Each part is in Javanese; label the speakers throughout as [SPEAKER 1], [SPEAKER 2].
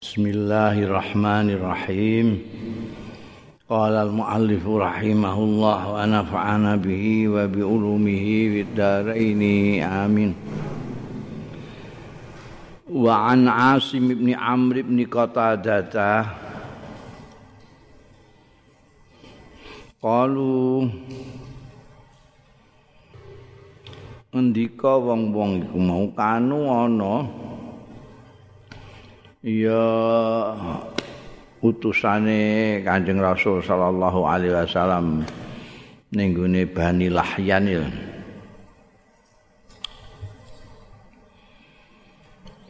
[SPEAKER 1] Bismillahirrahmanirrahim. Qala al-muallif rahimahullah wa nafa'ana bihi wa bi ulumihi fid. Amin. Wa an Asim ibn Amr ibn Qatadah Qalu Ndika wong-wong iku mau kanu ana ya utusane Kanjeng Rasul sallallahu alaihi wasallam ning gone Bani Lahyan ya.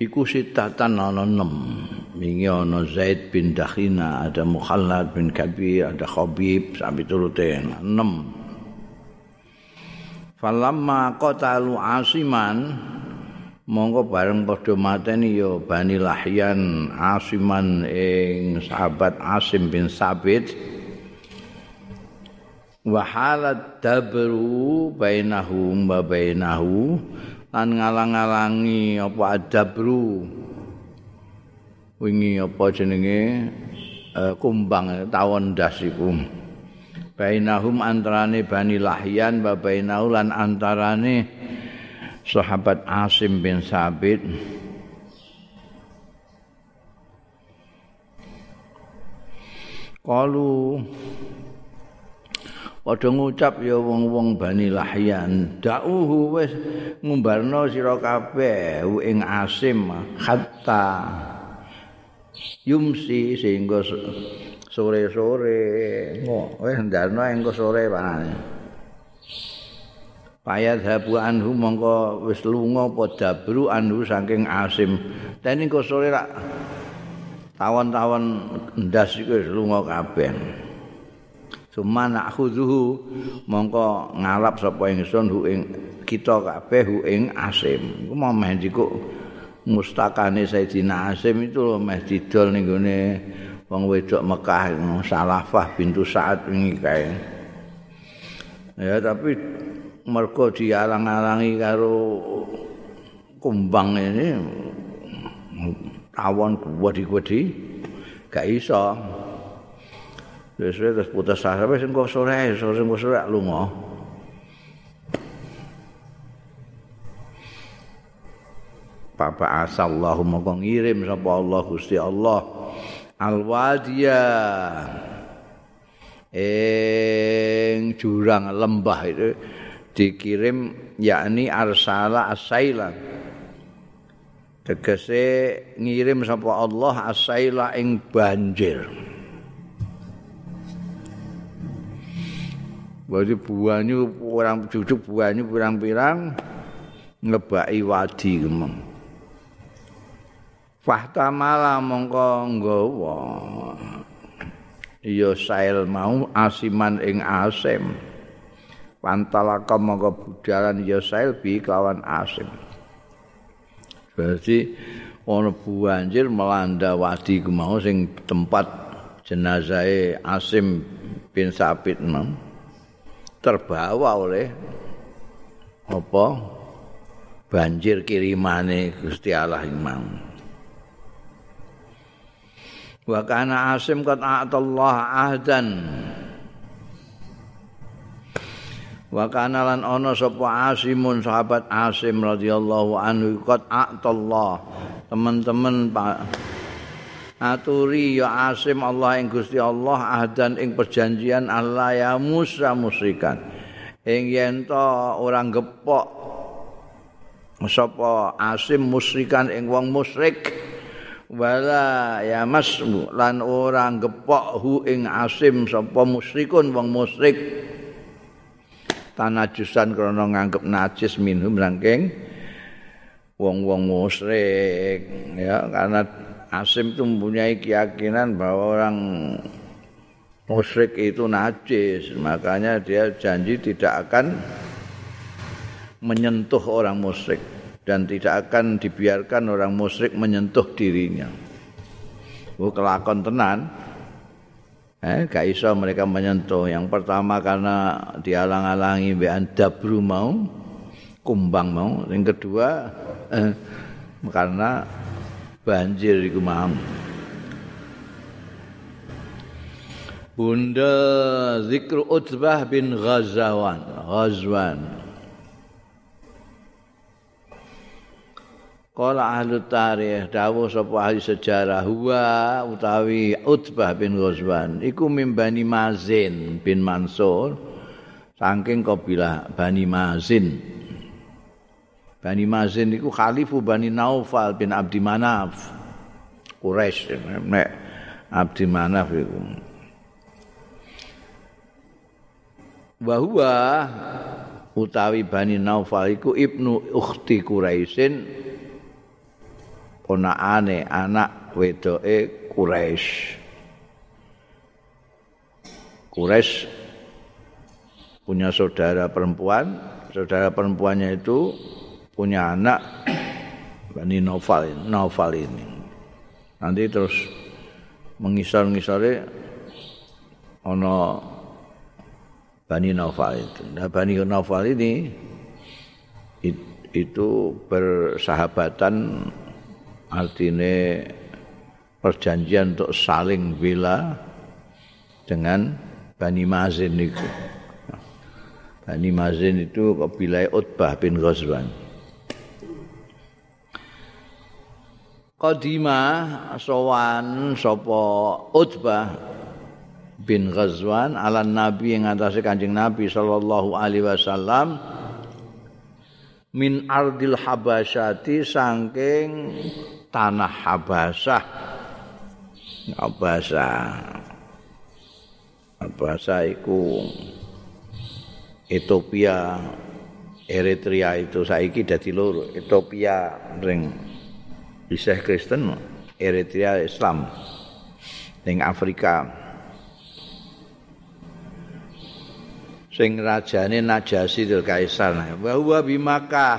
[SPEAKER 1] Iku sitatan ana 6. Wingi ana Zaid bin Dakhina, ada Mukhallad bin Kabir, ada Khabib sampai turute 6. Falamma qatalu Asiman monggo bareng padha mateni ya Bani Lahyan Asiman ing sahabat Asim bin Sabit. Wa halat dabru bainahum wa bainahu lan ngalang-alangi apa adabru wingi apa jenenge? Uh, kumbang tawon das iku. Bainahum antarane Bani Lahyan wa bainahu lan antarane sahabat Asim bin Sabit Kalu padha ngucap ya wong-wong Bani Lahyan da'uhu wis ngumbarno sira kabeh ing Asim hatta yumsi sehingga sore-sore. Wis ndarno engko sore panane Payat habu anhu mongko wis lunga apa dabru anhu saking asim. Teni sore rak tawon-tawon ndas iku wis lunga kabeh. Cuma nak khuzuhu mongko ngalap sapa ingsun hu ing kita kabeh hu ing asim. Iku mau meh dikuk mustakane Sayyidina Asim itu lho meh didol ning gone wong wedok Mekah Salafah bintu Sa'ad wingi kae. Ya tapi mergo dialang-alangi karo kumbang ini. Tawon gede-gede gak iso. Wis terus putus asa. Wis engko sore sore engko sore lunga. Papa asallahu mongko ngirim sapa Allah Gusti Allah. Alwadiya. Ing jurang lembah itu dikirim yakni arsala asaila tegese ngirim sapa Allah asaila ing banjir Berarti buahnya orang cucuk buahnya pirang-pirang ngebaki wadi kemeng. Fahta malah mongko nggawa. Iya sail mau asiman ing asim. Pantalaka mongko budalan ya sailbi kelawan asim berarti ana banjir melanda wadi kemau sing tempat jenazah Asim bin Sabit mam terbawa oleh apa? Banjir kirimane Gusti Allah imam wa kana Asim qad a'tallah ahdan wa kana lan ana sapa asimun sahabat asim radhiyallahu anhu qad a'tallah. Teman-teman aturi ya asim Allah ing Gusti Allah ahdan ing perjanjian Allah ya musa musyrikan. Ing yen to ora gepok sapa asim musyrikan ing wong musyrik wala ya masmu lan ora gepok hu ing asim sapa musyrikun wong musyrik tanajusan krana nganggep najis minhum saking wong-wong musyrik. Ya karena Asim itu mempunyai keyakinan bahwa orang musyrik itu najis. Makanya dia janji tidak akan menyentuh orang musyrik dan tidak akan dibiarkan orang musyrik menyentuh dirinya. Bu kelakon tenan, Eh, gak iso mereka menyentuh. Yang pertama karena dialang-alangi bean dabru mau, kumbang mau. Yang kedua eh, karena banjir iku kumam. Bunda Zikr Utbah bin Ghazawan. Ghazwan. Ghazwan. Kala ahli tarikh dawuh sapa ahli sejarah huwa utawi Utbah bin Ghazwan iku mimbani Mazin bin Mansur saking kabilah Bani Mazin. Bani Mazin iku khalifu Bani Naufal bin Abdi Manaf. Quraisy nek Abdi Manaf iku. Wa utawi Bani Naufal iku ibnu ukhti Quraisyin ponakane anak wedoke Quraisy. Quraisy punya saudara perempuan, saudara perempuannya itu punya anak Bani Naufal, Naufal ini. Nanti terus mengisar-ngisare ono Bani Naufal itu. Nah, Bani Naufal ini itu bersahabatan artinya perjanjian untuk saling bela dengan Bani Mazin itu. Bani Mazin itu kabilah Utbah bin Ghazwan. Qadima sowan sapa Utbah bin Ghazwan ala Nabi yang atase Kanjeng Nabi sallallahu alaihi wasallam min ardil habasyati saking tanah Habasah. Habasah. Habasah iku Ethiopia, Eritrea itu saiki dadi loro. Ethiopia ring bisa Kristen, Eritrea Islam. Ning Afrika. Sing rajane Najasi Dul Kaisar. Wa huwa bimakah.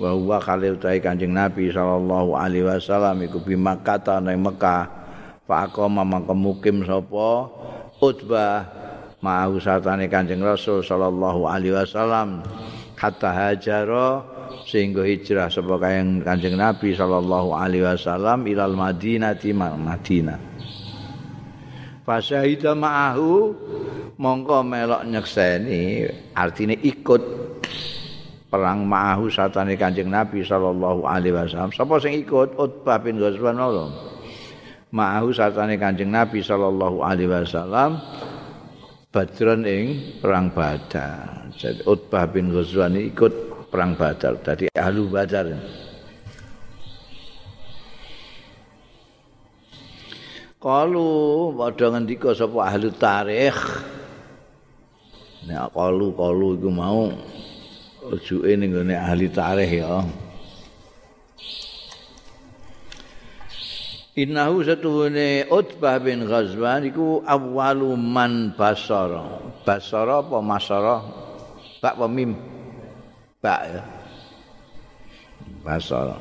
[SPEAKER 1] Wa huwa kali utahe Kanjeng Nabi sallallahu alaihi wasallam iku bi Makkah nang Mekah. Fa aqama mangko mukim sapa? Utbah ma'ahu satane Kanjeng Rasul sallallahu alaihi wasallam. Hatta hajara sehingga hijrah sapa kayang Kanjeng Nabi sallallahu alaihi wasallam ilal Madinah di Madinah. Fasahida ma'ahu mongko melok nyekseni artine ikut perang ma'ahu satane Kanjeng Nabi sallallahu alaihi wasallam. Sapa sing ikut Utbah bin Ghazwan Allah. Ma'ahu satane Kanjeng Nabi sallallahu alaihi wasallam Badran ing perang Badar. Jadi Utbah bin Ghazwan ikut perang Badar. Jadi ahlu Badar. Kalu padha ngendika sapa ahli tarikh. Nek kalu kalu iku mau rujuke ning gone ahli tarikh ya. Innahu satuhune Utbah bin Ghazwan iku awwalu man basara. Basara apa masara? Bak apa mim? Bak ya. Basara.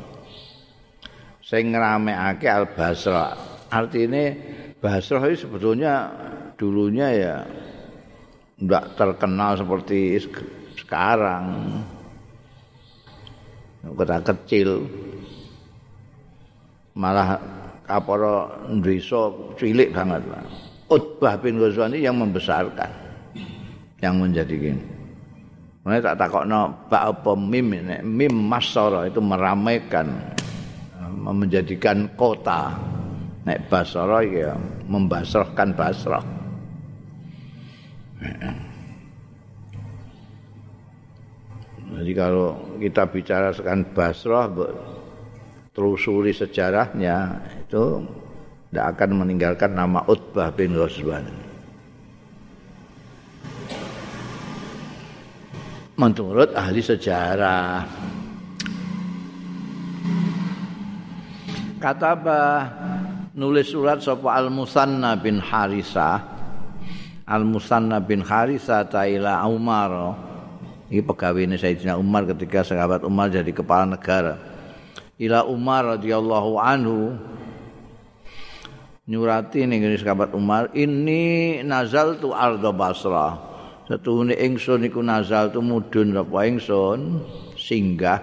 [SPEAKER 1] Sing ngramekake Al-Basra. Artine Basra itu sebetulnya dulunya ya enggak terkenal seperti sekarang. Kota kecil. Malah kaporo desa cilik banget Utbah bin Ghazwani yang membesarkan. Yang menjadikan Mereka tak takokno bak apa mim ini? Mim masara itu meramaikan menjadikan kota. Nek basara ya membasrahkan basrah Jadi kalau kita bicara sekarang Basrah telusuri sejarahnya itu tidak akan meninggalkan nama Utbah bin Ghazwan. Menurut ahli sejarah kata nulis surat sapa Al Musanna bin Harisa Al Musanna bin Harisa taila Umar Ini pegawai ini Sayyidina Umar ketika sahabat Umar jadi kepala negara. Ila Umar radhiyallahu anhu nyurati ning sahabat Umar ini nazal tu ardo Basra. Setuhune ingsun iku nazal tu mudun apa ingsun singgah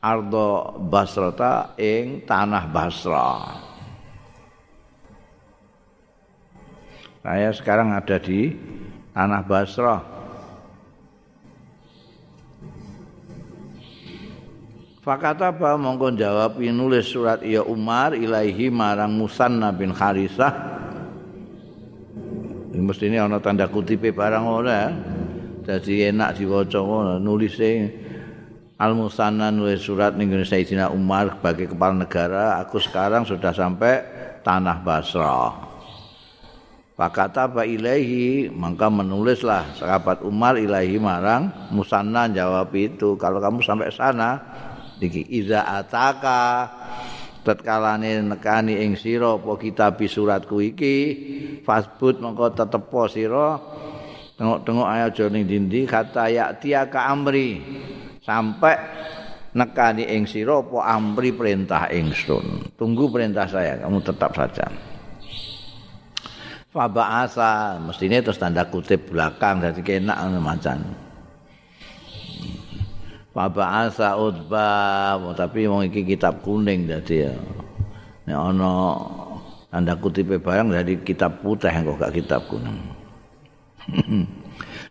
[SPEAKER 1] ardo Basra ta ing tanah Basra. Saya sekarang ada di tanah Basrah. Fakata apa mongko jawab nulis surat ya Umar ilaihi marang Musanna bin Harisah. Ini mesti ini ana tanda kutip barang ora. Jadi enak diwaca ngono nulise Al Musanna nulis surat ning Sayyidina Umar sebagai kepala negara, aku sekarang sudah sampai tanah Basrah. Fakata apa ilaihi maka menulislah sahabat Umar ilaihi marang Musanna jawab itu kalau kamu sampai sana iki iza ataka tatkalane nekani ing sira apa kitab suratku iki? Fasbut mongko tetepo sira. Tengok-tengok ayo aja ning dindi kata ya ka amri. Sampai nekani ing sira apa amri perintah ingsun. Tunggu perintah saya kamu tetap saja. Faba'asa mestinya terus tanda kutip belakang jadi kenak Faba'asa utbah tapi wong iki kitab kuning dadi ya. Nek ana tanda kutip barang dari kitab putih kok gak kitab kuning.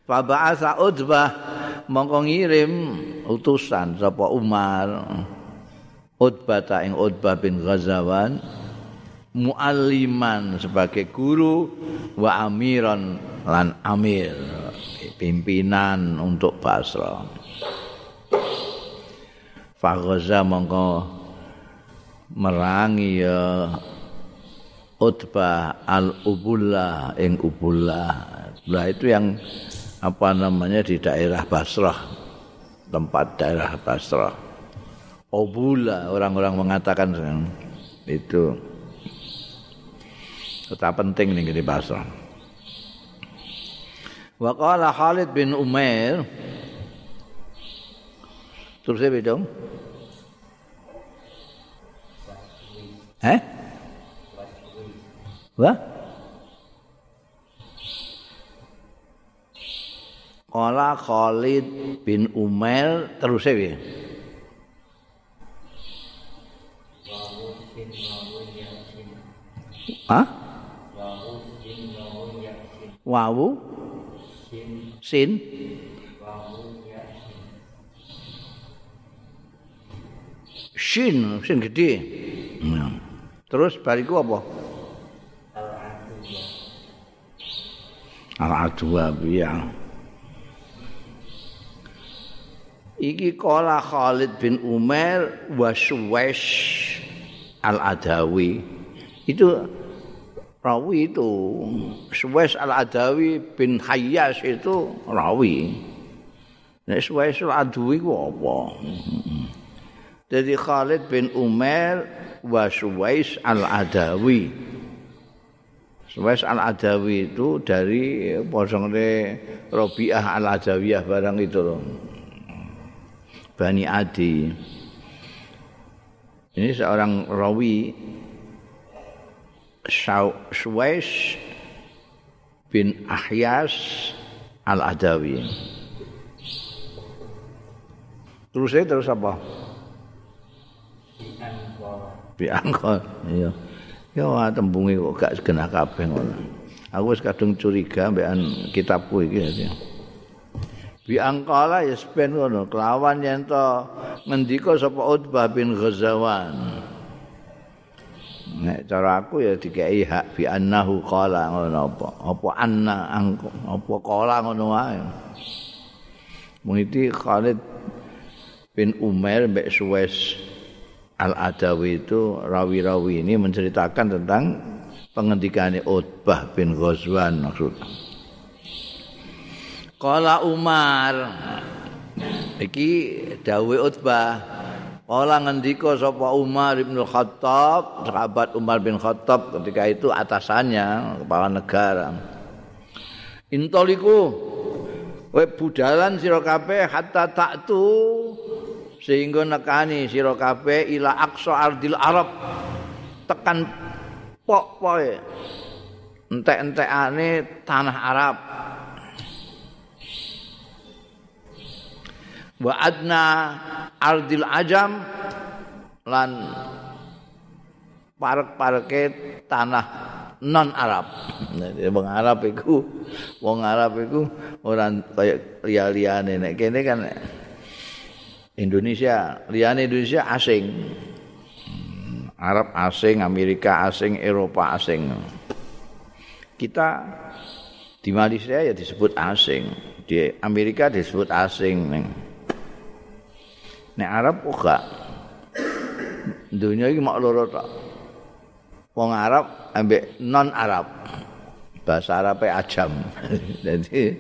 [SPEAKER 1] Faba'asa utbah mongko ngirim utusan sapa Umar Utbah ta ing Utbah bin Ghazawan mualliman sebagai guru wa amiran lan amir pimpinan untuk Basra. Faghaza mongko merangi ya Utbah al-Ubullah ing Ubullah. Lah itu yang apa namanya di daerah Basrah. Tempat daerah Basrah. Ubullah orang-orang mengatakan itu tetap penting nih di Basrah. Wa qala Khalid bin Umair Terus saya dong. Eh? Wah? Kala Khalid bin Umar terus ya. Hah? Wawu sin Shin, shin gede. Terus bariku apa? Al-Adwa biya. Iki kala Khalid bin Umar wa Suwais Al-Adawi. Itu rawi itu. Suwais Al-Adawi bin Hayyas itu rawi. Nek Suwais Al-Adawi ku apa? Jadi Khalid bin Umar wa Suwais al-Adawi. Suwais al-Adawi itu dari posongnya Robiah al-Adawiyah barang itu loh. Bani Adi. Ini seorang rawi Suwais bin Ahyas al-Adawi. Terus saya terus apa? Biangkon iya. Ya wah tembunge kok gak segenah kabeh ngono. Aku wis kadung curiga mbekan kitabku iki ya biangkala ya sepen ngono. Kelawan yen to ngendika sapa Utbah bin Ghazawan. Nek cara aku ya dikei hak bi annahu qala ngono apa. Apa anna apa qala ngono wae. Mung Khalid bin Umar mbek Suwais Al-Adawi itu rawi-rawi ini menceritakan tentang pengendikane Utbah bin Ghazwan maksud. Kala Umar iki dawuh Utbah Kala ngendika sapa Umar bin Khattab, sahabat Umar bin Khattab ketika itu atasannya kepala negara. Intoliku we budalan sira kabeh hatta taktu sehingga nekani sira kabeh ila aqsa ardil arab. Tekan pok-poke entek-entekane tanah Arab. Wa adna ardil ajam lan parek-pareke tanah non Arab. Jadi wong Arab iku wong Arab iku ora kaya liya-liyane nek kene kan Indonesia, liyane Indonesia asing. Arab asing, Amerika asing, Eropa asing. Kita di Malaysia ya disebut asing, di Amerika disebut asing. Nek Arab kok gak dunia ini mau loro tok. Wong Arab ambek non Arab. Bahasa Arab ajam. Jadi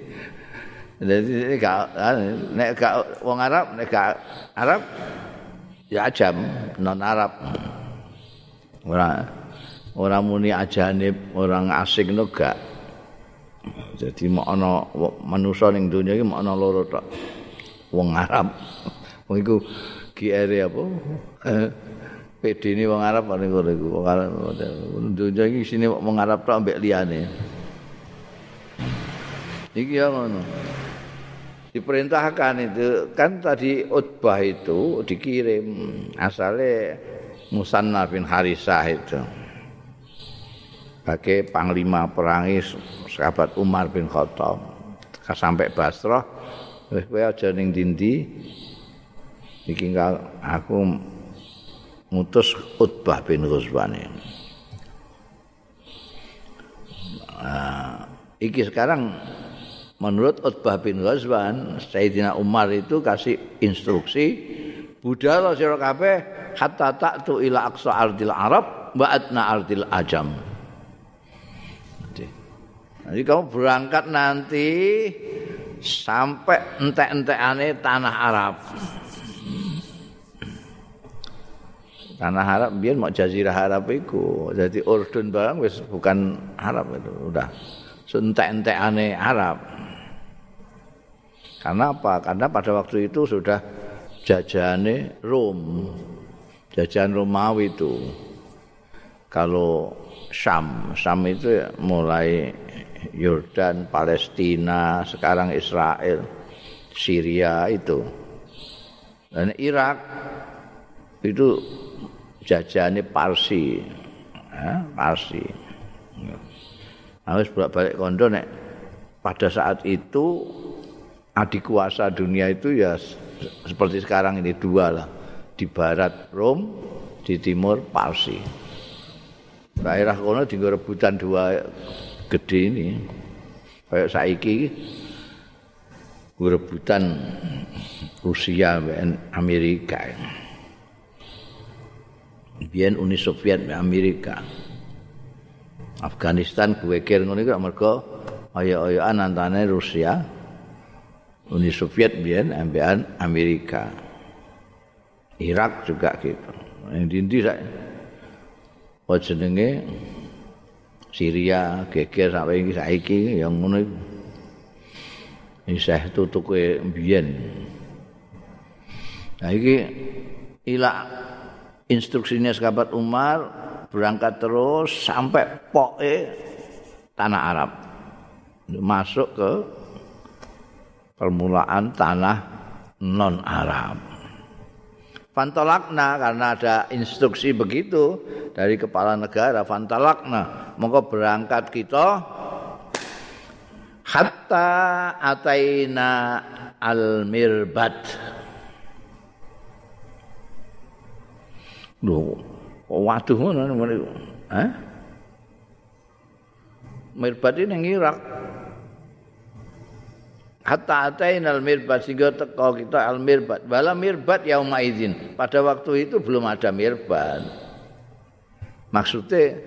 [SPEAKER 1] jadi gak nek gak wong Arab nek gak Arab ya ajam non Arab. Ora ora muni ajanib, orang asing no gak. Jadi mau ana manusa ning dunia iki mau ana loro tok. Wong Arab. Wong iku GR apa? PD ini wong Arab ngono iku. Wong Arab dunya iki sini wong Arab tok mbek liyane. Iki ya ngono. Diperintahkan itu kan tadi Utbah itu dikirim asale Musanna bin Harisah itu. Sebagai panglima perangi sahabat Umar bin Khattab. Sampai Basrah, wis kowe aja ning dindi. Iki aku ngutus Utbah bin Ghuzwan Nah, iki sekarang menurut Utbah bin Ghazwan Sayyidina Umar itu kasih instruksi budal sira kabeh hatta ta'tu ila aqsa ardil arab wa adna ardil ajam. Jadi kamu berangkat nanti sampai entek-entekane tanah Arab. Tanah Arab biar mau jazirah Arab itu jadi Urdun barang wis bukan Arab itu udah. Sentek-entek aneh Arab karena apa? Karena pada waktu itu sudah jajane Rom. Jajahan Romawi itu. Kalau Syam. Syam itu ya mulai Yordan Palestina sekarang Israel Syria itu. Dan Irak itu jajane Parsi. Ya, Parsi. Harus bolak-balik kondo nek pada saat itu adik kuasa dunia itu ya seperti sekarang ini dua lah. Di barat Rom, di timur Parsi. Daerah kono di rebutan dua gede ini. Kayak saiki rebutan Rusia dan Amerika. biyen Uni Soviet Amerika. Afghanistan kuwe kir ngono iku mergo ayo-ayoan antane Rusia Uni Soviet biyen ambekan Amerika. Irak juga gitu. Yang dindi sak oh jenenge Syria geger sampai iki saiki yang ngono iku. Isih tutuke biyen. Nah iki ilak instruksinya sahabat Umar berangkat terus sampai poe tanah Arab masuk ke permulaan tanah non Arab. Fantalakna karena ada instruksi begitu dari kepala negara Fantalakna monggo berangkat kita hatta ataina al mirbat Lho, waduh ngono ngene. Hah? Mirbat ini Irak. Hatta atain al mirbat sehingga teko kita al mirbat. Wala mirbat yauma izin. Pada waktu itu belum ada mirbat. Maksudnya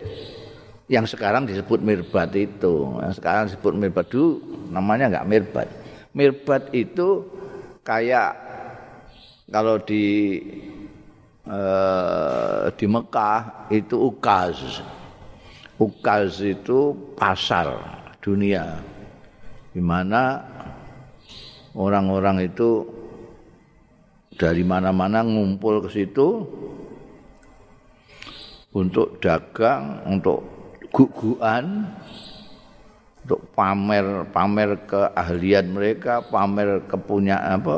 [SPEAKER 1] yang sekarang disebut mirbat itu, yang sekarang disebut mirbat dulu namanya enggak mirbat. Mirbat itu kayak kalau di Eh, di Mekah itu ukaz. Ukaz itu pasar dunia. Di mana orang-orang itu dari mana-mana ngumpul ke situ untuk dagang, untuk guguan, untuk pamer pamer keahlian mereka, pamer kepunyaan apa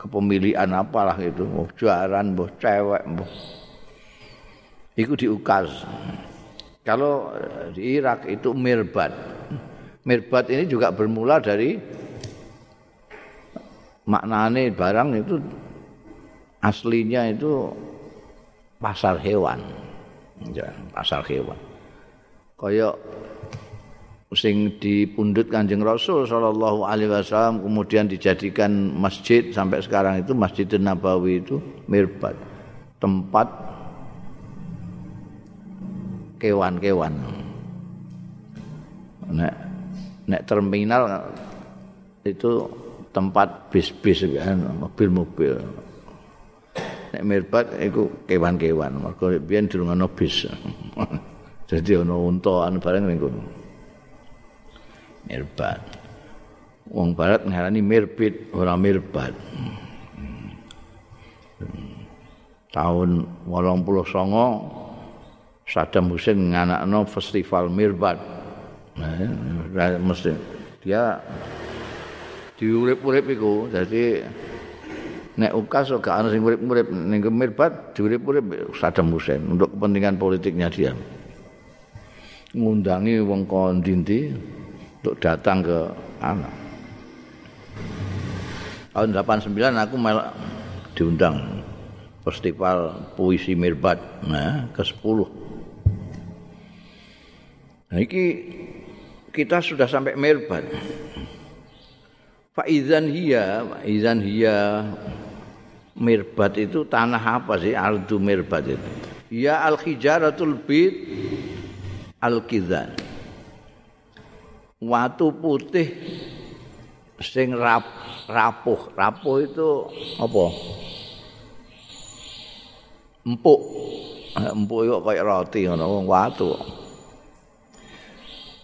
[SPEAKER 1] kepemilikan apalah itu, mau juaran, mau cewek, mau. Iku diukas. Kalau di Irak itu mirbat. Mirbat ini juga bermula dari maknane barang itu aslinya itu pasar hewan. Ya, pasar hewan. Kaya sing dipundhut Kanjeng Rasul sallallahu alaihi wasallam kemudian dijadikan masjid sampai sekarang itu Masjid Nabawi itu mirbat tempat kewan-kewan. Nek nek terminal itu tempat bis-bis kan, mobil-mobil. Nek mirbat itu kewan-kewan, mergo biyen durung ana bis. Jadi ana unta an bareng ning kono. Mirbat. Wong barat ngarani mirbit, ora mirbat. Tahun 89 Saddam Hussein nganakno festival Mirbat. Nah, mesti dia diurip-urip iku. Dadi nek ukas gak ana sing urip-urip ning Mirbat diurip-urip Saddam Hussein untuk kepentingan politiknya dia. Ngundangi wong kondinti untuk datang ke anak. Tahun 89 aku malah diundang festival puisi Mirbat nah, ke 10 Nah, ini kita sudah sampai Mirbat. Pak Izan Hia, Izan Hia Mirbat itu tanah apa sih? Ardu Mirbat itu. Ya Al-Hijaratul Bid Al-Kizan. Watu putih sing rap, rapuh. Rapuh itu apa? Empuk. Empuk itu kayak roti ngono, watu.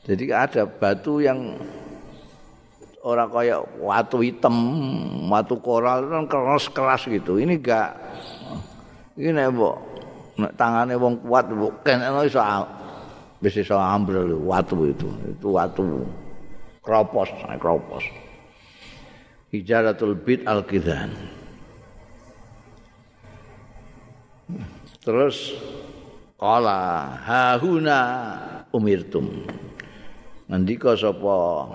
[SPEAKER 1] Jadi ada batu yang orang kayak watu hitam, watu koral kan keras-keras gitu. Ini enggak ini nek mbok nek tangane wong kuat mbok kene iso bisa iso ambil watu itu. Itu watu kropos, kropos. Hijaratul bid al-kidan. Terus kala hahuna umirtum. ngendika sapa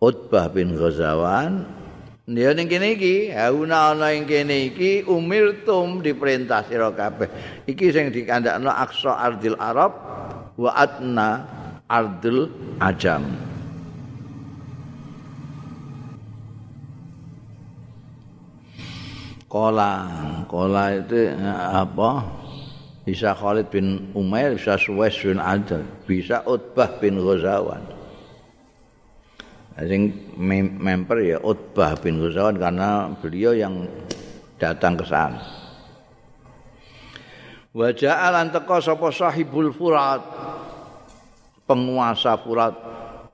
[SPEAKER 1] Utbah bin Ghazawan dia ning kene iki hauna ana ing kene iki umirtum diperintah sira kabeh. Iki sing dikandakno aqsa ardil arab wa adna ardil ajam. Kola kola itu apa? Bisa Khalid bin Umair, bisa Suwais bin Adil, bisa Utbah bin Ghazawan. Sing member ya Utbah bin Ghazawan karena beliau yang datang ke sana. Wa ja'alan teka sapa sahibul furat penguasa furat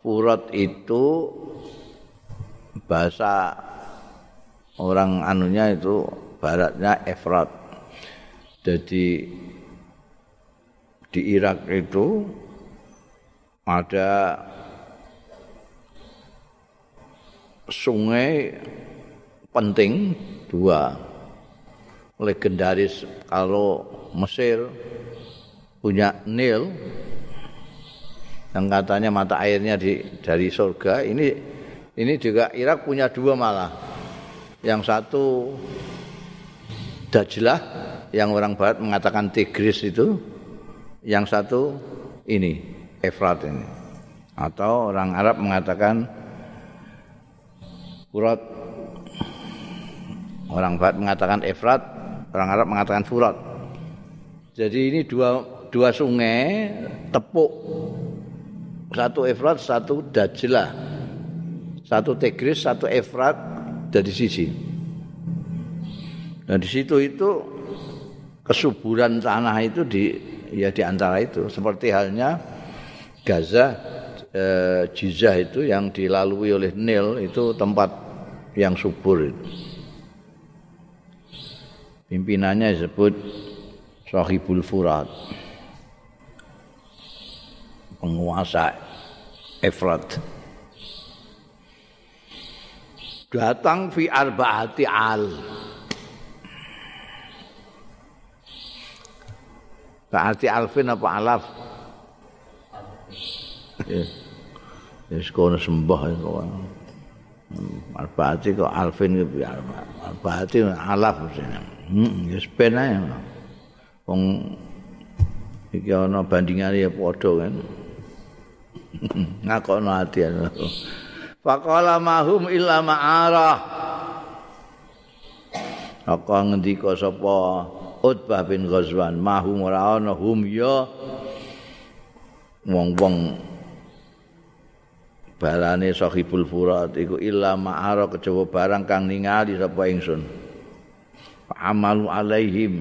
[SPEAKER 1] furat itu bahasa orang anunya itu baratnya Efrat. Jadi di Irak itu ada sungai penting dua. Legendaris kalau Mesir punya Nil yang katanya mata airnya di, dari surga. Ini ini juga Irak punya dua malah. Yang satu Dajlah yang orang barat mengatakan Tigris itu. Yang satu ini Efrat ini. Atau orang Arab mengatakan Furat. Orang Barat mengatakan Efrat orang Arab mengatakan Furat. Jadi ini dua dua sungai tepuk. Satu Efrat satu Dajlah satu Tigris satu Efrat dari sisi. Dan di situ itu kesuburan tanah itu di ya di antara itu. Seperti halnya Gaza eh, Jizah itu yang dilalui oleh Nil itu tempat yang subur. Pimpinannya disebut Sahibul Furat. Penguasa Efrat. Datang fi arbaati al. Berarti alfin apa alaf? Ya sekono sembah kok. Al-Bahati kok Alvin ki Al-Bahati alaf sini. Hmm, ya sepen ae. Wong iki ana bandingane ya padha kan. Ngakono ati. Faqala mahum illa ma'arah. Aku ngendika sapa Utbah bin Ghazwan mahum ora ana hum ya wong-wong balane sahibul furat iku illa ma'ara kecewa barang kang ningali sapa ingsun. Amalu alaihim.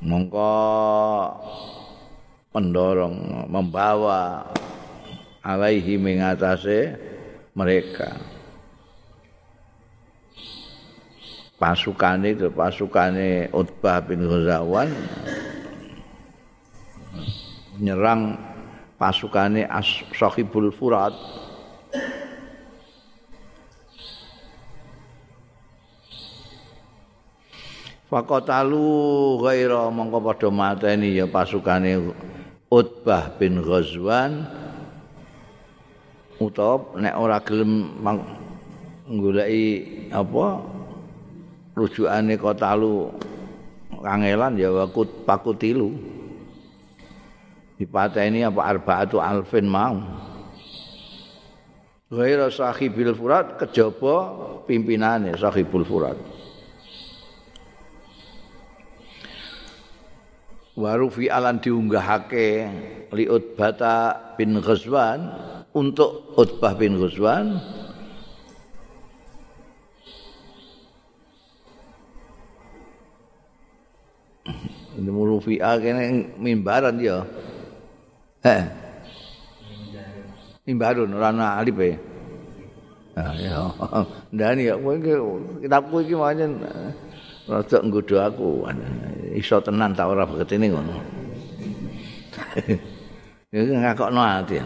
[SPEAKER 1] Mongko pendorong membawa alaihi mengatasi mereka. Pasukane itu pasukane Utbah bin Ghazawan nyerang pasukane Sahibul Furat Fakotalu ghaira mongko padha mateni ya pasukane Utbah bin Ghazwan. Utawa nek ora gelem nggoleki apa rujukane kotalu kangelan ya wakut pakutilu dipateni apa arbaatu alfin mau Ghaira sahibil furat kejaba pimpinane sahibul furat Warufi alan diunggahake li Utbata bin Ghazwan untuk Utbah bin Ghazwan Ini murufi'a kene mimbaran ya. Eh. Mimbarun ora ana alif e. Ah ya. Ndani ya kowe iki kitabku iki pancen eh, rada nggodho aku. Iso tenan tak ora beketene ngono. Ya ngakokno ati.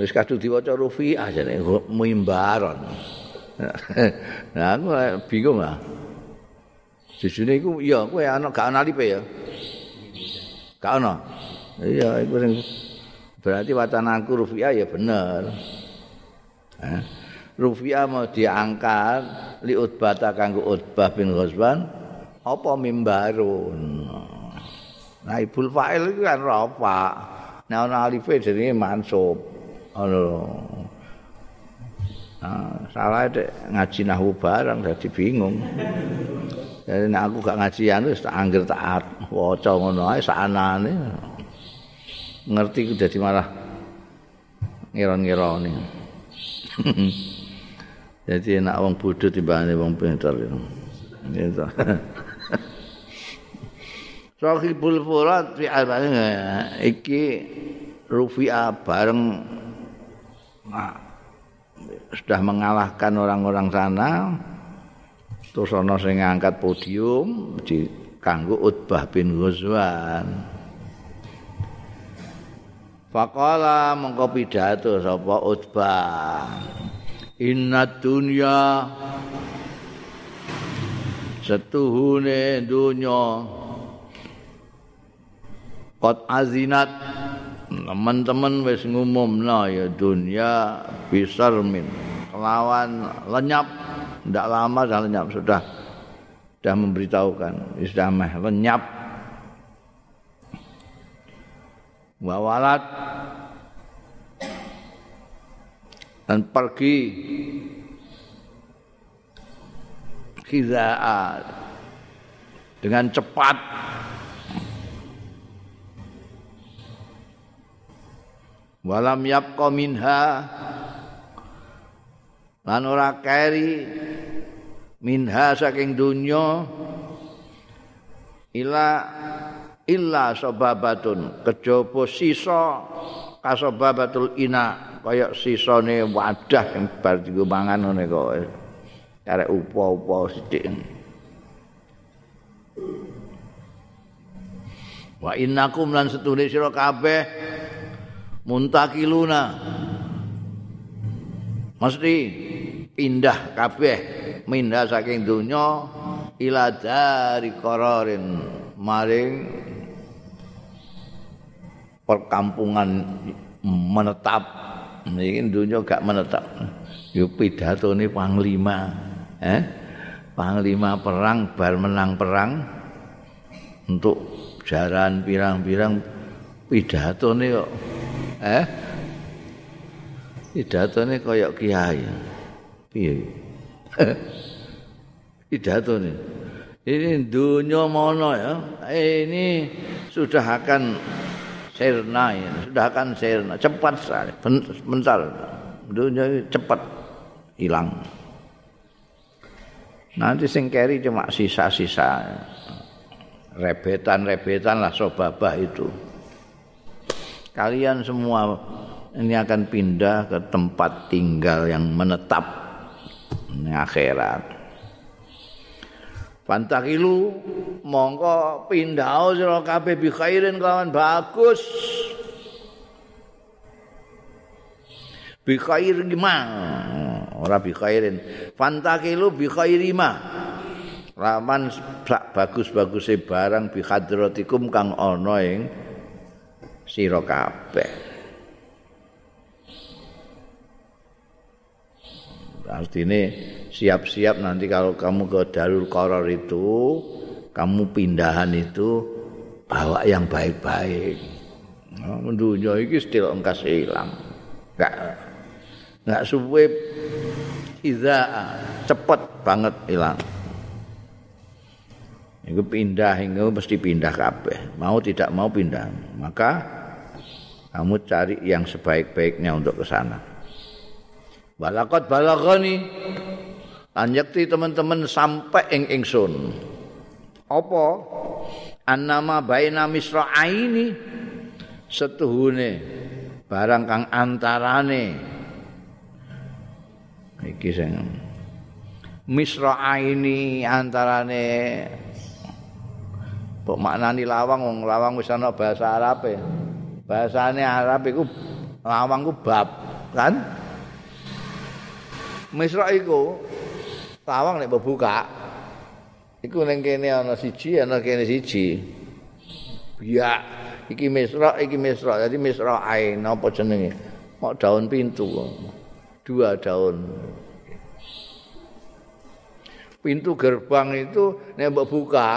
[SPEAKER 1] Wis kadung diwaca rufi'ah jane mimbaron. Nah aku bingung ah. Jujune iku iya kowe ana gak ana lipe ya. Gak ana. Iya iku sing berarti wacananku rufiah ya bener. Eh, rufiah mau diangkat li utbata kanggo utbah bin Ghazban apa mimbarun. Nah ibul fa'il itu kan rafa. Nah ana alife jenenge mansub. Ono. Nah, salah dek ngaji nahwu barang jadi bingung. Jadi nek aku gak ngaji anu wis tak angger tak waca ngono ae sakanane. Ngerti ku dadi malah ngira-ngira ni. Jadi enak wong bodho timbangane wong pinter. Gitu. Sahibul Furat fi iki Rufi'a bareng nah, sudah mengalahkan orang-orang sana. Terus ana sing ngangkat podium di kanggo Utbah bin Ghazwan. Faqala mengko pidato sapa Utbah? Inna dunya setuhune dunya Qad azinat. Teman-teman wis ngumumna ya dunya bisar min kelawan lenyap tidak lama sudah lenyap sudah. Sudah memberitahukan sudah meh lenyap wawalat dan pergi. Khizaa dengan cepat. Walam yabqa minha lan ora keri minha saking dunya ila illa sababatun kejaba sisa kasababatul ina kaya sisane wadah yang bar dienggo mangan ngene kok. Arek upa-upa sithik. Wa innakum lan setune sira kabeh muntakiluna mesti pindah kabeh mindah saking donya ila dari qararin maring perkampungan menetap. Ini dunia gak menetap. Yo pidato ini panglima eh? Panglima perang bar menang perang. Untuk jaran pirang-pirang pidato ini kok eh pidato ini kayak kiai. Piye? Pidato ini dunia mana ya. Ini sudah akan sirna ya. sudah akan sirna. Cepat sekali. Bentar. Dunia cepat hilang. Nanti singkeri cuma sisa-sisa. Rebetan-rebetan lah sobabah itu. Kalian semua ini akan pindah ke tempat tinggal yang menetap ini akhirat Pantakilu mongko pindah sira kabeh bi khairin kawan bagus. Bi khair gimana? Ora bi khairin. Pantakilu bi khairima. Raman sak bagus-baguse barang bi hadratikum kang ana ing sira kabeh. Artinya siap-siap nanti kalau kamu ke Darul Koror itu, kamu pindahan itu bawa yang baik-baik. Nah, dunia ini still engkas hilang. Enggak enggak suwe iza cepet banget hilang. Itu pindah itu mesti pindah kabeh. Mau tidak mau pindah. Maka kamu cari yang sebaik-baiknya untuk ke sana. Balakot balagani Anjekti teman-teman sampai ing ingsun. Apa? Annama baina misra'aini setuhune barang kang antarane iki sing misra'aini antarane Kok maknani lawang wong lawang wis ana bahasa Arab e. Bahasane Arab iku lawang ku bab, kan? Misra iku tawang nek buka. Iku ning kene ana siji, ana kene siji. Biak iki misra, iki misra. Jadi misra ain apa jenenge? Mau daun pintu. Dua daun. Pintu gerbang itu nek buka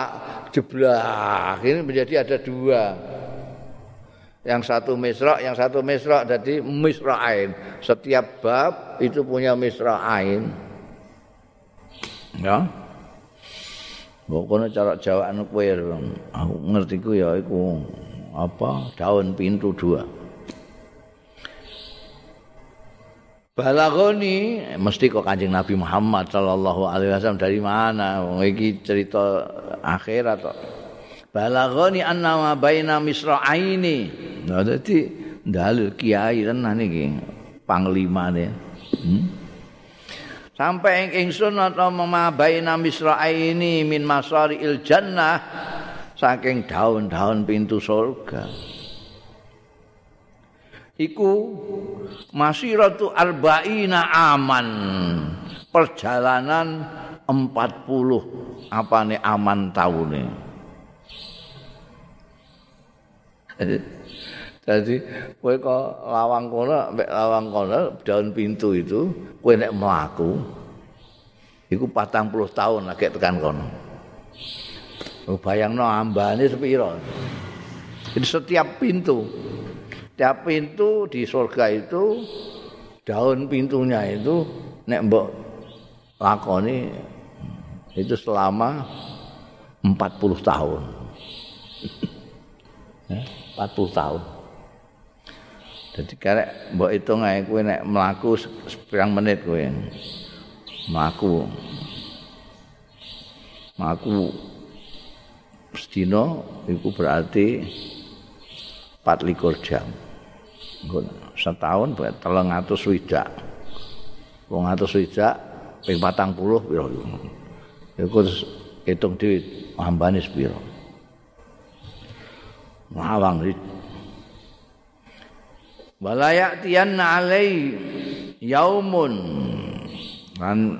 [SPEAKER 1] jeblak. Ini menjadi ada dua. Yang satu misra, yang satu misra jadi misra'ain. Setiap bab itu punya misra'ain. Ya. Pokoknya cara Jawa anu kowe aku ngerti ku ya iku apa daun pintu dua. Balagoni mesti kok Kanjeng Nabi Muhammad sallallahu alaihi wasallam dari mana? Iki cerita akhirat kok. Balagoni annama baina misra'aini. Nah dadi dalil kiai tenan iki panglimane. Hmm? Sampai ing ingsun atau memabaina misra'aini min masariil jannah saking daun-daun pintu surga. Iku masiratu arba'ina aman. Perjalanan 40 apane aman taune. Jadi kowe kok lawang kono mek lawang kono daun pintu itu kowe nek mlaku iku 40 tahun lagi tekan kono. Oh, bayangno ambane sepiro. Jadi setiap pintu setiap pintu di surga itu daun pintunya itu nek mbok lakoni itu selama 40 tahun. 40 tahun. Jadi karek mbok hitung ae kowe nek mlaku sepirang menit kowe. Mlaku. Mlaku sedina iku berarti 24 jam. Setahun berarti 300 swidak. 300 swidak ping 40 piro iku. Iku hitung dhewe ambane sepiro. Mawang Walayak tian yaumun. Kan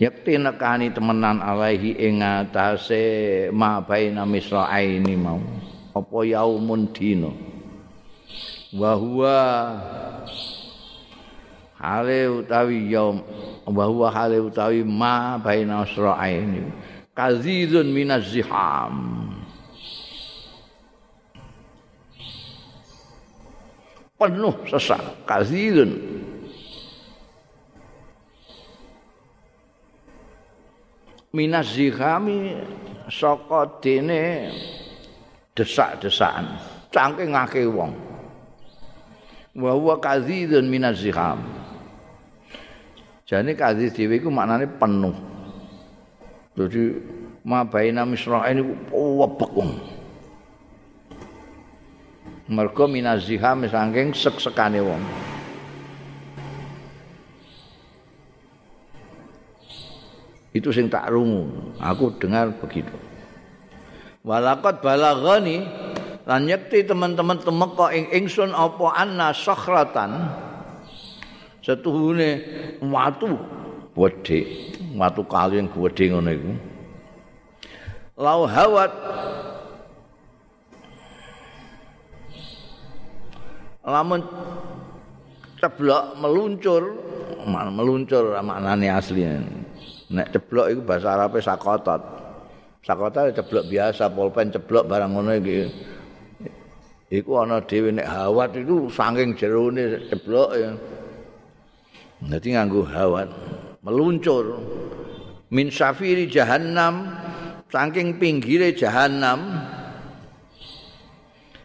[SPEAKER 1] yakti nekani temenan alaihi ing atase ma baina misra'aini mau. Apa yaumun dina? Wa huwa hale utawi yaum wa huwa hale utawi ma baina asra'aini kazizun minaz ziham penuh sesak kazizun minaz zihami saka dene desak-desakan saking ngake wong. Wa huwa kadzidun minaz ziham jane kadziz dhewe iku maknane penuh. Dadi ma baina misra'in iku webek mergo minaz ziham saking sek-sekane wong. Itu sing tak rungu. Aku dengar begitu. Walakot balagani lan yakti teman-teman temeka ing ingsun apa anna sakhratan setuhune watu gedhe watu kali yang gedhe ngono iku. Lau hawat lamun ceblok meluncur meluncur maknane asli. Nek ceblok iku bahasa Arabe sakotot. Sakotot ceblok biasa pulpen ceblok barang ngono iki. Iku ana dhewe nek hawat itu saking jerone ceblok ya. Dadi nganggo hawat meluncur. Min safiri jahannam saking pinggire jahannam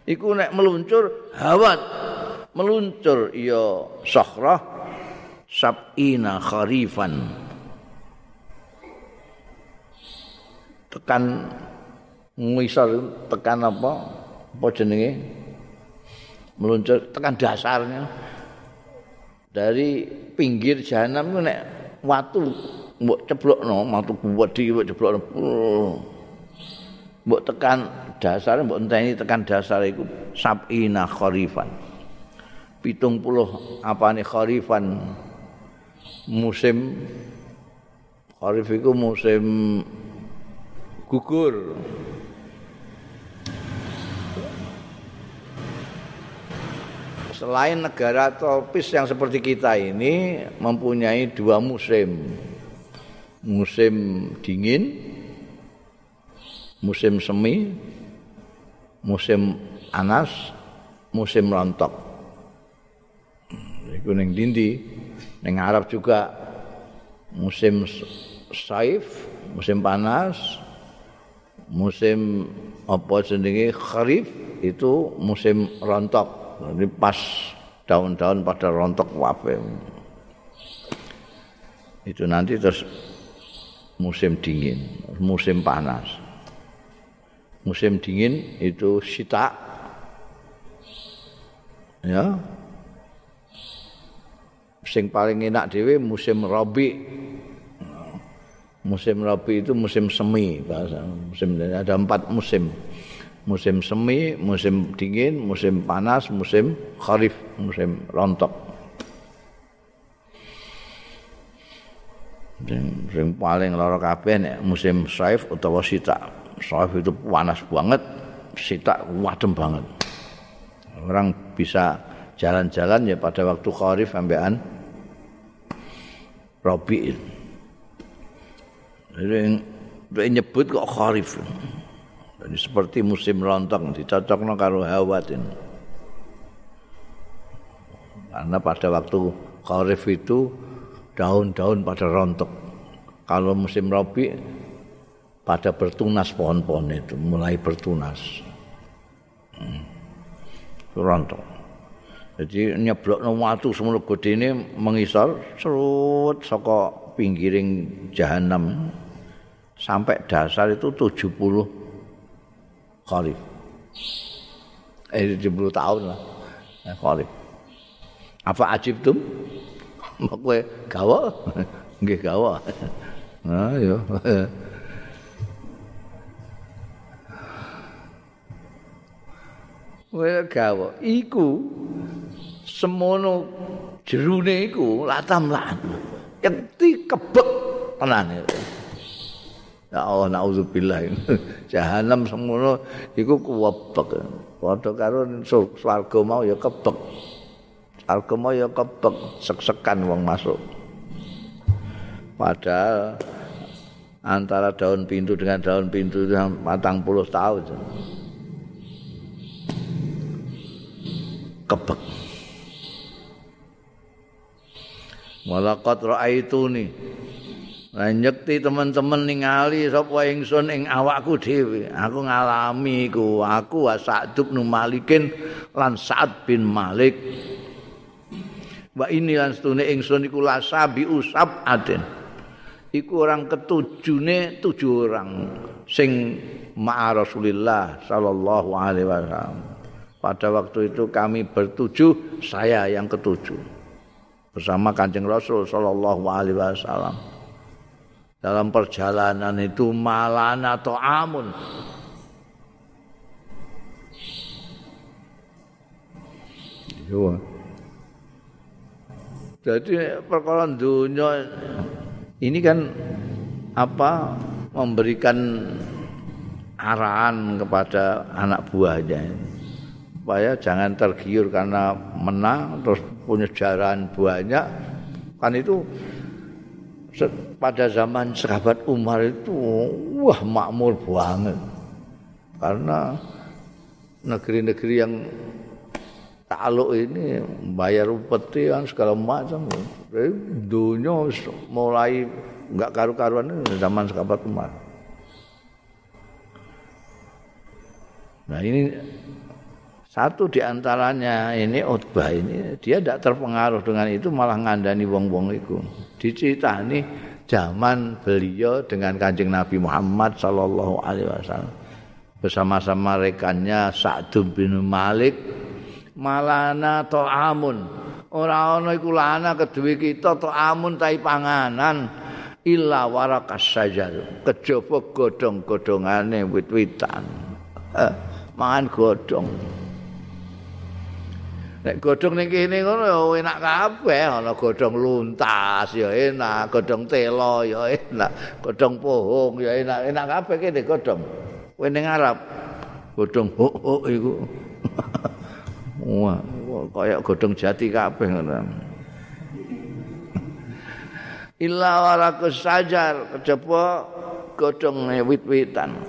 [SPEAKER 1] iku nek meluncur hawat. Meluncur ya sakhrah sab'ina kharifan. Tekan ngisor tekan apa? Apa jenenge? Meluncur tekan dasarnya. Dari pinggir jahanam itu nek watu mbok ceblokno watu gede mbok ceblokno. Mbok tekan dasar mbok enteni tekan dasar iku sabina kharifan pitung puluh apa nih kharifan musim kharif itu musim gugur selain negara tropis yang seperti kita ini mempunyai dua musim. Musim dingin, musim semi, musim panas, musim rontok. Iku ning dindi, ning Arab juga musim saif, musim panas, musim apa jenenge kharif itu musim rontok. Ini pas daun-daun pada rontok wape. Itu nanti terus musim dingin, musim panas. Musim dingin itu sita. Ya. Sing paling enak dhewe musim rabi. Musim rabi itu musim semi bahasa. Musim ada empat musim. musim semi, musim dingin, musim panas, musim kharif, musim rontok. Sing paling lara kabeh nek musim saif utawa sita. Saif itu panas banget, sita wadem banget. Orang bisa jalan-jalan ya pada waktu kharif sampean Rabi. Jadi nyebut kok kharif. Ini seperti musim lontong dicocokno karo hawatin. Karena pada waktu kharif itu daun-daun pada rontok. Kalau musim rabi pada bertunas pohon-pohon itu mulai bertunas. Hmm. Rontok. Jadi nyeblok watu semua gede ini mengisor serut saka pinggiring jahanam sampai dasar itu 70 Khalif. Eh 70 tahun lah. Eh, Khalif. Apa ajib tuh? Kowe gawa? Nggih gawa. Nah, yo. gawa. Iku semono jerune iku latam lan. Keti kebek tenan. Ya Allah naudzubillah. Jahanam semono iku kuwebek. Padha karo swarga mau ya kebek. Swarga mau ya kebek sek-sekan wong masuk. Padahal antara daun pintu dengan daun pintu itu matang puluh tahun. Kebek. Walaqad ra'aituni Lah nyekti teman-teman ningali sapa ingsun ing awakku dhewe. Aku ngalami iku. Aku wa Sa'd bin Malikin lan Sa'd bin Malik. Wa ini lan stune ingsun iku lasabi usab aden. Iku orang ketujune tujuh orang sing ma'a Rasulillah sallallahu alaihi wasallam. Pada waktu itu kami bertujuh, saya yang ketujuh. Bersama Kanjeng Rasul sallallahu alaihi wasallam. dalam perjalanan itu malana atau amun. Jadi perkara dunia ini kan apa memberikan arahan kepada anak buahnya supaya jangan tergiur karena menang terus punya jaran banyak. Kan itu pada zaman sahabat Umar itu wah makmur banget. Karena negeri-negeri yang takluk ini bayar upeti kan segala macam. Dunia mulai nggak karu-karuan ini zaman sahabat Umar. Nah ini satu di antaranya ini Utbah ini dia tidak terpengaruh dengan itu malah ngandani wong-wong itu. Diceritani zaman beliau dengan Kanjeng Nabi Muhammad sallallahu alaihi wasallam. Bersama-sama rekannya Sa'd bin Malik malana ta'amun. Ora ana iku lana kedue kita ta'amun tai panganan. Illa warakas sajar kejaba godhong-godhongane wit-witan. Eh, mangan godhong Nek godhong ning kene ngono ya enak kabeh, ana godhong luntas ya enak, godhong telo ya enak, godhong pohong ya enak, enak kabeh kene godhong. Kowe ning Arab godhong huk iku. Wah, kaya godhong jati kabeh ngono. Illa warakus sajar kejaba godhong wit-witan.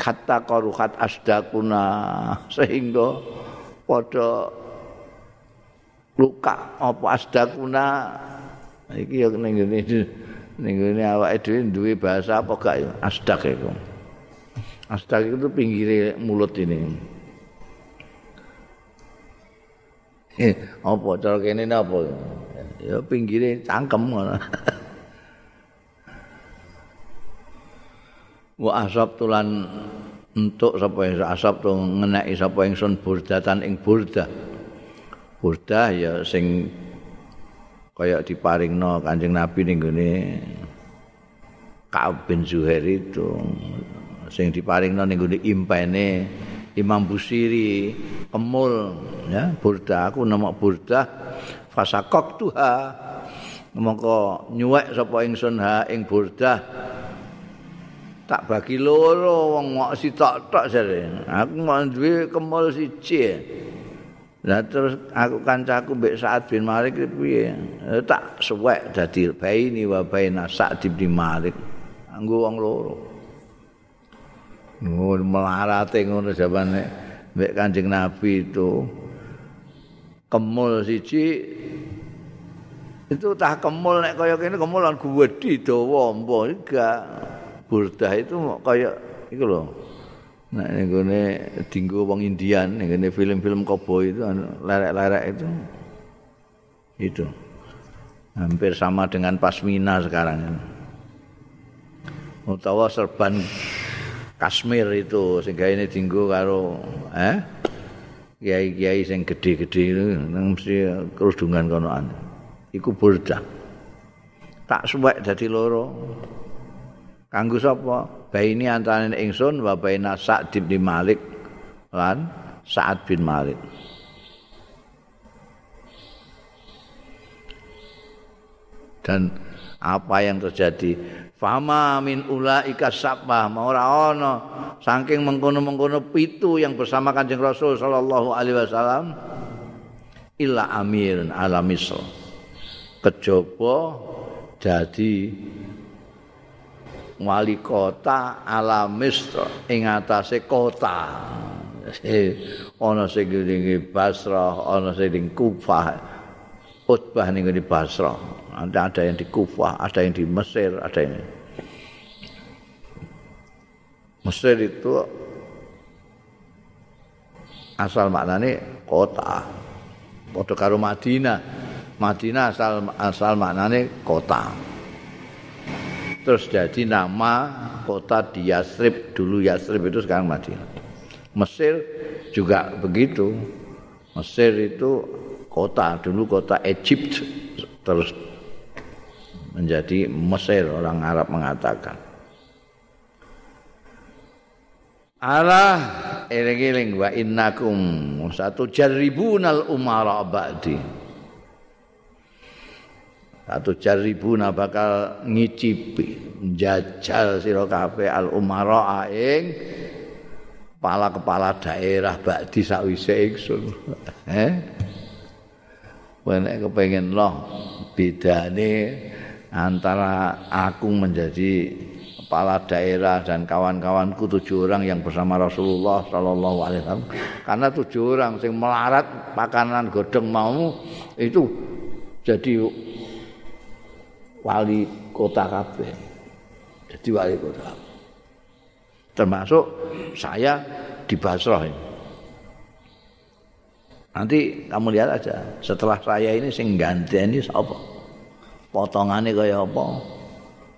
[SPEAKER 1] Kata koruhat asdakuna sehingga padha luka apa asdakuna iki ya ning ngene ning ngene awake dhewe duwe bahasa apa gak ya? Asdak iku. Asdak itu pinggir mulut ini. Eh apa cara kene apa? Ya pinggire cangkem ngono. Wa asab tulan untuk sapa asab tu ngeneki sapa ingsun burdatan ing burdah burdah ya sing kaya diparingno Kanjeng Nabi ning gone Ka'ab bin Zuhair itu. Sing diparingno ning gone impene Imam Busiri kemul ya burdah aku nama burdah fasakok tuha. Mongko nyuwek sapa ingsun ha ing burdah tak bagi loro wong mok sitok tok jare. Aku mau duwe kemul siji Lah terus aku kancaku mbek Sa'ad bin Malik piye? Eh, tak suwek dadi bayi ni wa baina Sa'ad bin Malik. Anggo wong loro. Ngono melarate ngono jabane mbek Kanjeng Nabi itu. Kemul siji itu tah kemul nek kaya kene kemulan gedhi dawa mbok enggak. Burdah itu kaya iku lho. Nah, ini gini dinggo wong Indian, ini film-film koboi itu, lerek-lerek itu, itu hampir sama dengan pasmina sekarang. Utawa serban Kashmir itu, sehingga ini dinggo karo, eh, kiai-kiai yang gede-gede itu, mesti kerudungan konoan. Iku burda. Tak suwek dari loro. Kanggo sapa? Baini antarané ingsun wa baina Sa'd bin Malik lan Sa'ad bin Malik. Dan apa yang terjadi? Fama min ulaika sabah. Ora ana saking mengkono-mengkono pitu yang bersama Kanjeng Rasul sallallahu alaihi wasallam illa amirun ala misr kejaba dadi wali kota ala misr ing atase kota ana sing ning Basra ana sing ning Kufah Utbah ning di Basra ada ada yang di Kufah ada yang di Mesir ada yang Mesir itu asal maknanya kota padha karo Madinah. Madinah asal asal maknane kota. Terus jadi nama kota di Yasrib dulu Yasrib itu sekarang Madinah. Mesir juga begitu. Mesir itu kota dulu kota Egypt terus menjadi Mesir orang Arab mengatakan. Allah eling-eling wa innakum satu jaribunal umara ba'di. Satu jaribuna bakal ngicipi jajal sira kabeh al umara ing kepala-kepala daerah ba'di sakwise ingsun. Eh? Nek kepengin loh bedane antara aku menjadi kepala daerah dan kawan-kawanku tujuh orang yang bersama Rasulullah Shallallahu Alaihi Wasallam karena tujuh orang yang melarat makanan godong mau itu jadi wali kota kafe jadi wali kota. Termasuk saya di Basrah ini. Nanti kamu lihat aja setelah saya ini sing ganti ini siapa potongannya kayak apa?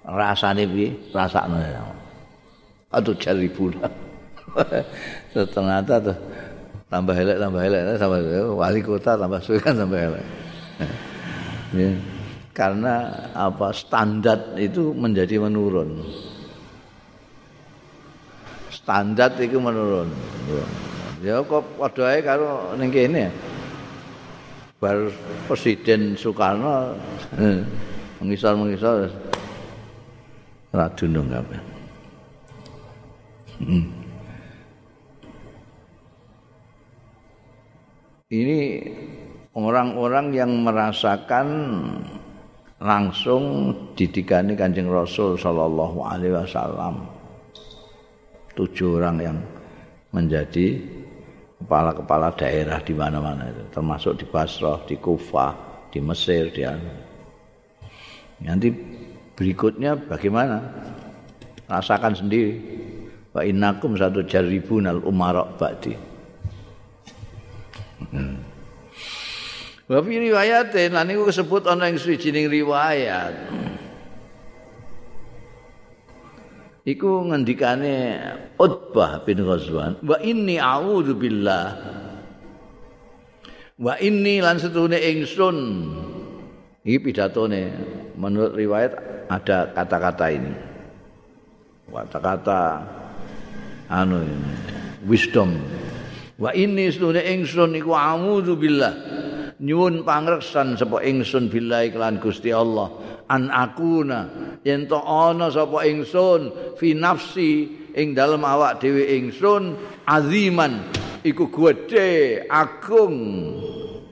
[SPEAKER 1] Rasane piye? Rasakno ya. Aduh jaribu ternyata tuh tambah elek tambah elek tambah wali kota tambah suwe kan tambah elek. Ya. Karena apa standar itu menjadi menurun standar itu menurun ya kok padha ae karo ning kene bar presiden Soekarno mengisal-mengisal radunung kabeh. Hmm. Ini orang-orang yang merasakan langsung didikan Kanjeng Rasul sallallahu alaihi wasallam. Tujuh orang yang menjadi kepala-kepala daerah di mana-mana itu, termasuk di Basrah, di Kufah, di Mesir, di Nanti berikutnya bagaimana? Rasakan sendiri. Wa innakum satu jaribunal umara ba'di wa fi riwayatin lan iku disebut ana ing suwijining riwayat iku ngendikane Utbah bin Ghazwan wa inni a'udzu billah wa inni lan setune ingsun iki pidatone menurut riwayat ada kata-kata ini. Kata-kata anu ini, wisdom. Wa ini sedune ingsun iku a'udzu billah. Nyuwun pangreksan sapa ingsun billahi kelan Gusti Allah. An akuna yen to ana sapa ingsun fi nafsi ing dalem awak dhewe ingsun aziman iku gedhe agung.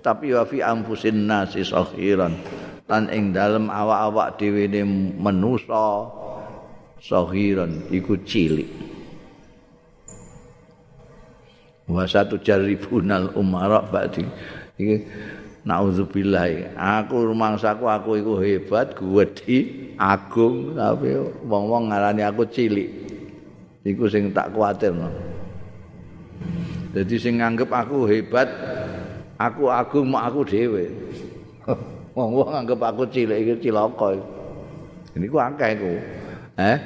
[SPEAKER 1] Tapi wa fi amfusin nasi sakhiran lan ing dalem awak-awak dhewe ne manusa sahiran iku cilik. Wa satu jaribunal umara ba'di naudzubillah aku rumangsaku aku iku hebat gedhi agung tapi wong-wong ngarani aku cilik iku sing tak kuwatirno dadi sing nganggep aku hebat aku agung mak aku dhewe wong-wong anggap aku cilik iki cilaka. Ini ku akeh ku. Eh,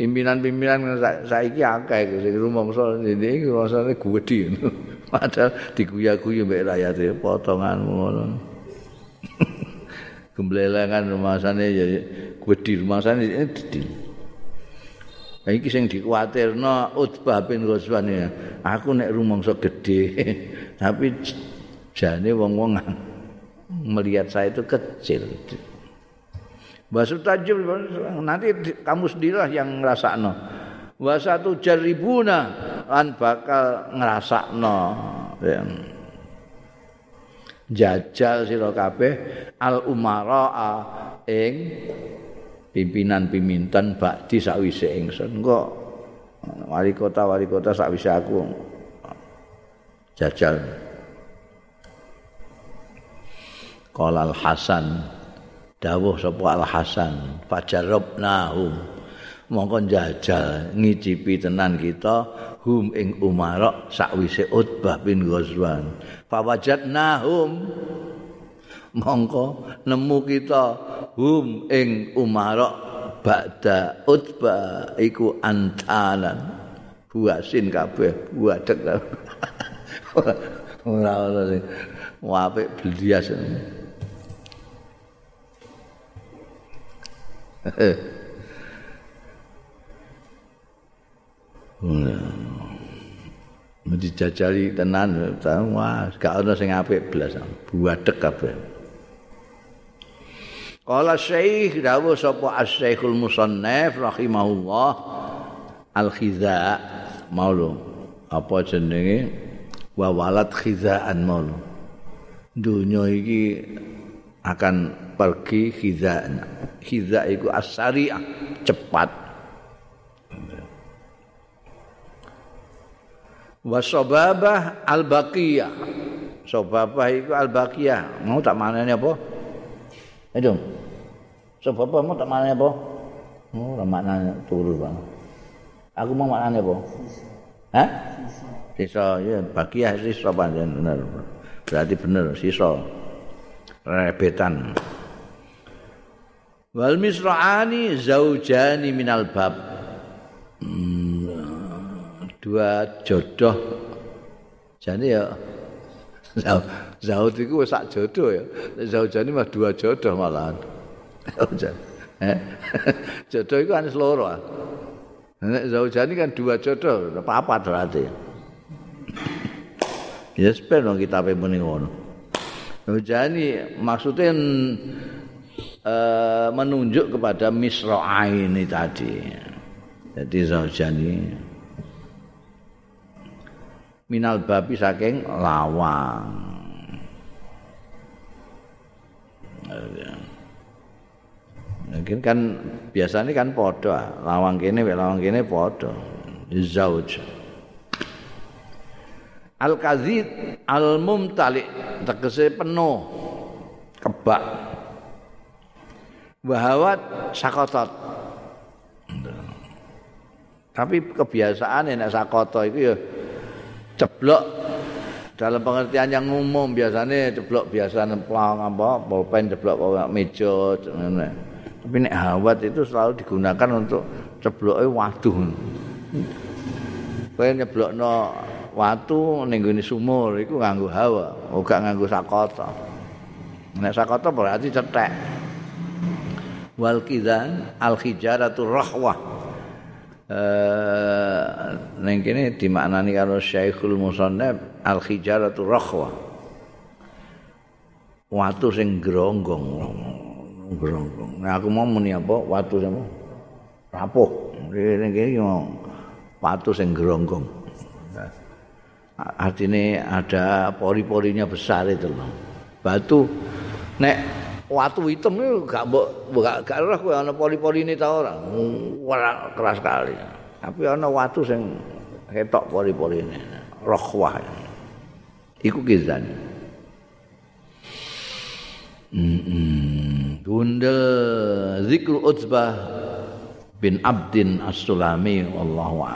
[SPEAKER 1] pimpinan-pimpinan saiki akeh ku sing rumangsa ini rasane gedhi. Padahal diguya-guyu mbek rakyat e potongan ngono. Gemblelengan rumasane ya gedhi rumasane gedhi. Nah, iki sing dikuatirno Utbah bin Ghazwan ya. Aku nek rumangsa gedhe, tapi jane wong-wong melihat saya itu kecil. Basu tajib nanti kamu sendirilah yang ngrasakno. Wa satu jaribuna lan bakal ngrasakno. Jajal sira kabeh al umara ing pimpinan-pimpinan bakti sakwise ingsun. Engko wali kota wali kota sakwise aku jajal. Qala al Hasan dawuh sapa Al Hasan fajarabnahum mongko jajal ngicipi tenan kita hum ing Umar sakwise Utbah bin Ghazwan. Fawajadnahum. Mongko nemu kita hum ing Umar ba'da Utbah iku antalan. Buasin kabeh buadek ora ora sing apik blias Mesti jajali tenan, wah, gak ada sing apik blas, buadek kabeh. Kala Syekh dawuh sapa Asy-Syekhul Musannaf rahimahullah Al-Khiza maulu apa jenenge wa walad khizaan maulu. Dunya iki akan pergi khiza. Khiza iku as-sari'ah, cepat. Wa sababah al-baqiyah. Sababah iku al-baqiyah. Mau tak manane apa? Ayo. Sababah mau tak manane apa? Oh, maknanya turu, Bang. Aku mau maknanya apa? Hah? Sisa, ya, baqiyah sisa panjang bener. Berarti bener, sisa. rebetan wal misra'ani zaujani minal bab hmm, dua jodoh. Jadi ya zaud itu sak jodoh ya. Zaujani mah dua jodoh malahan. Eh? jodoh itu kan seluruh zaujani kan dua jodoh apa-apa berarti. Ya sepen dong kita apa yang Hujani maksudnya uh, menunjuk kepada misra'ain ini tadi. Jadi Zaujani minal babi saking lawang. Mungkin kan biasanya kan podo, lawang kene lawang kene podo. Zauj. al kazid al mumtali tegese penuh kebak bahawat sakotot tapi kebiasaan nek sakoto itu ya ceblok dalam pengertian yang umum biasanya ceblok biasa nemplang apa pulpen ceblok kok meja tapi nek hawat itu selalu digunakan untuk cebloknya waduh Kowe nyeblokno watu ning gone sumur iku nganggo hawa, ora nganggo sakota. Nek sakota berarti cetek. Wal kidan al hijaratu rahwah. Eh ning kene dimaknani karo Syekhul Musannaf al hijaratu rahwah. Watu sing gronggong. Gronggong. Nah aku mau muni apa? Watu sing rapuh. Ning kene watu sing gronggong. artinya ada pori-porinya besar itu loh. Batu nek watu hitam itu gak mbok gak gak ora kowe ana pori-pori ini ta ora. Ora keras sekali. Tapi ana watu sing ketok pori-pori ini. Rohwah. Iku kizan. Mm -mm. Gundel zikru Utsbah bin Abdin As-Sulami wallahu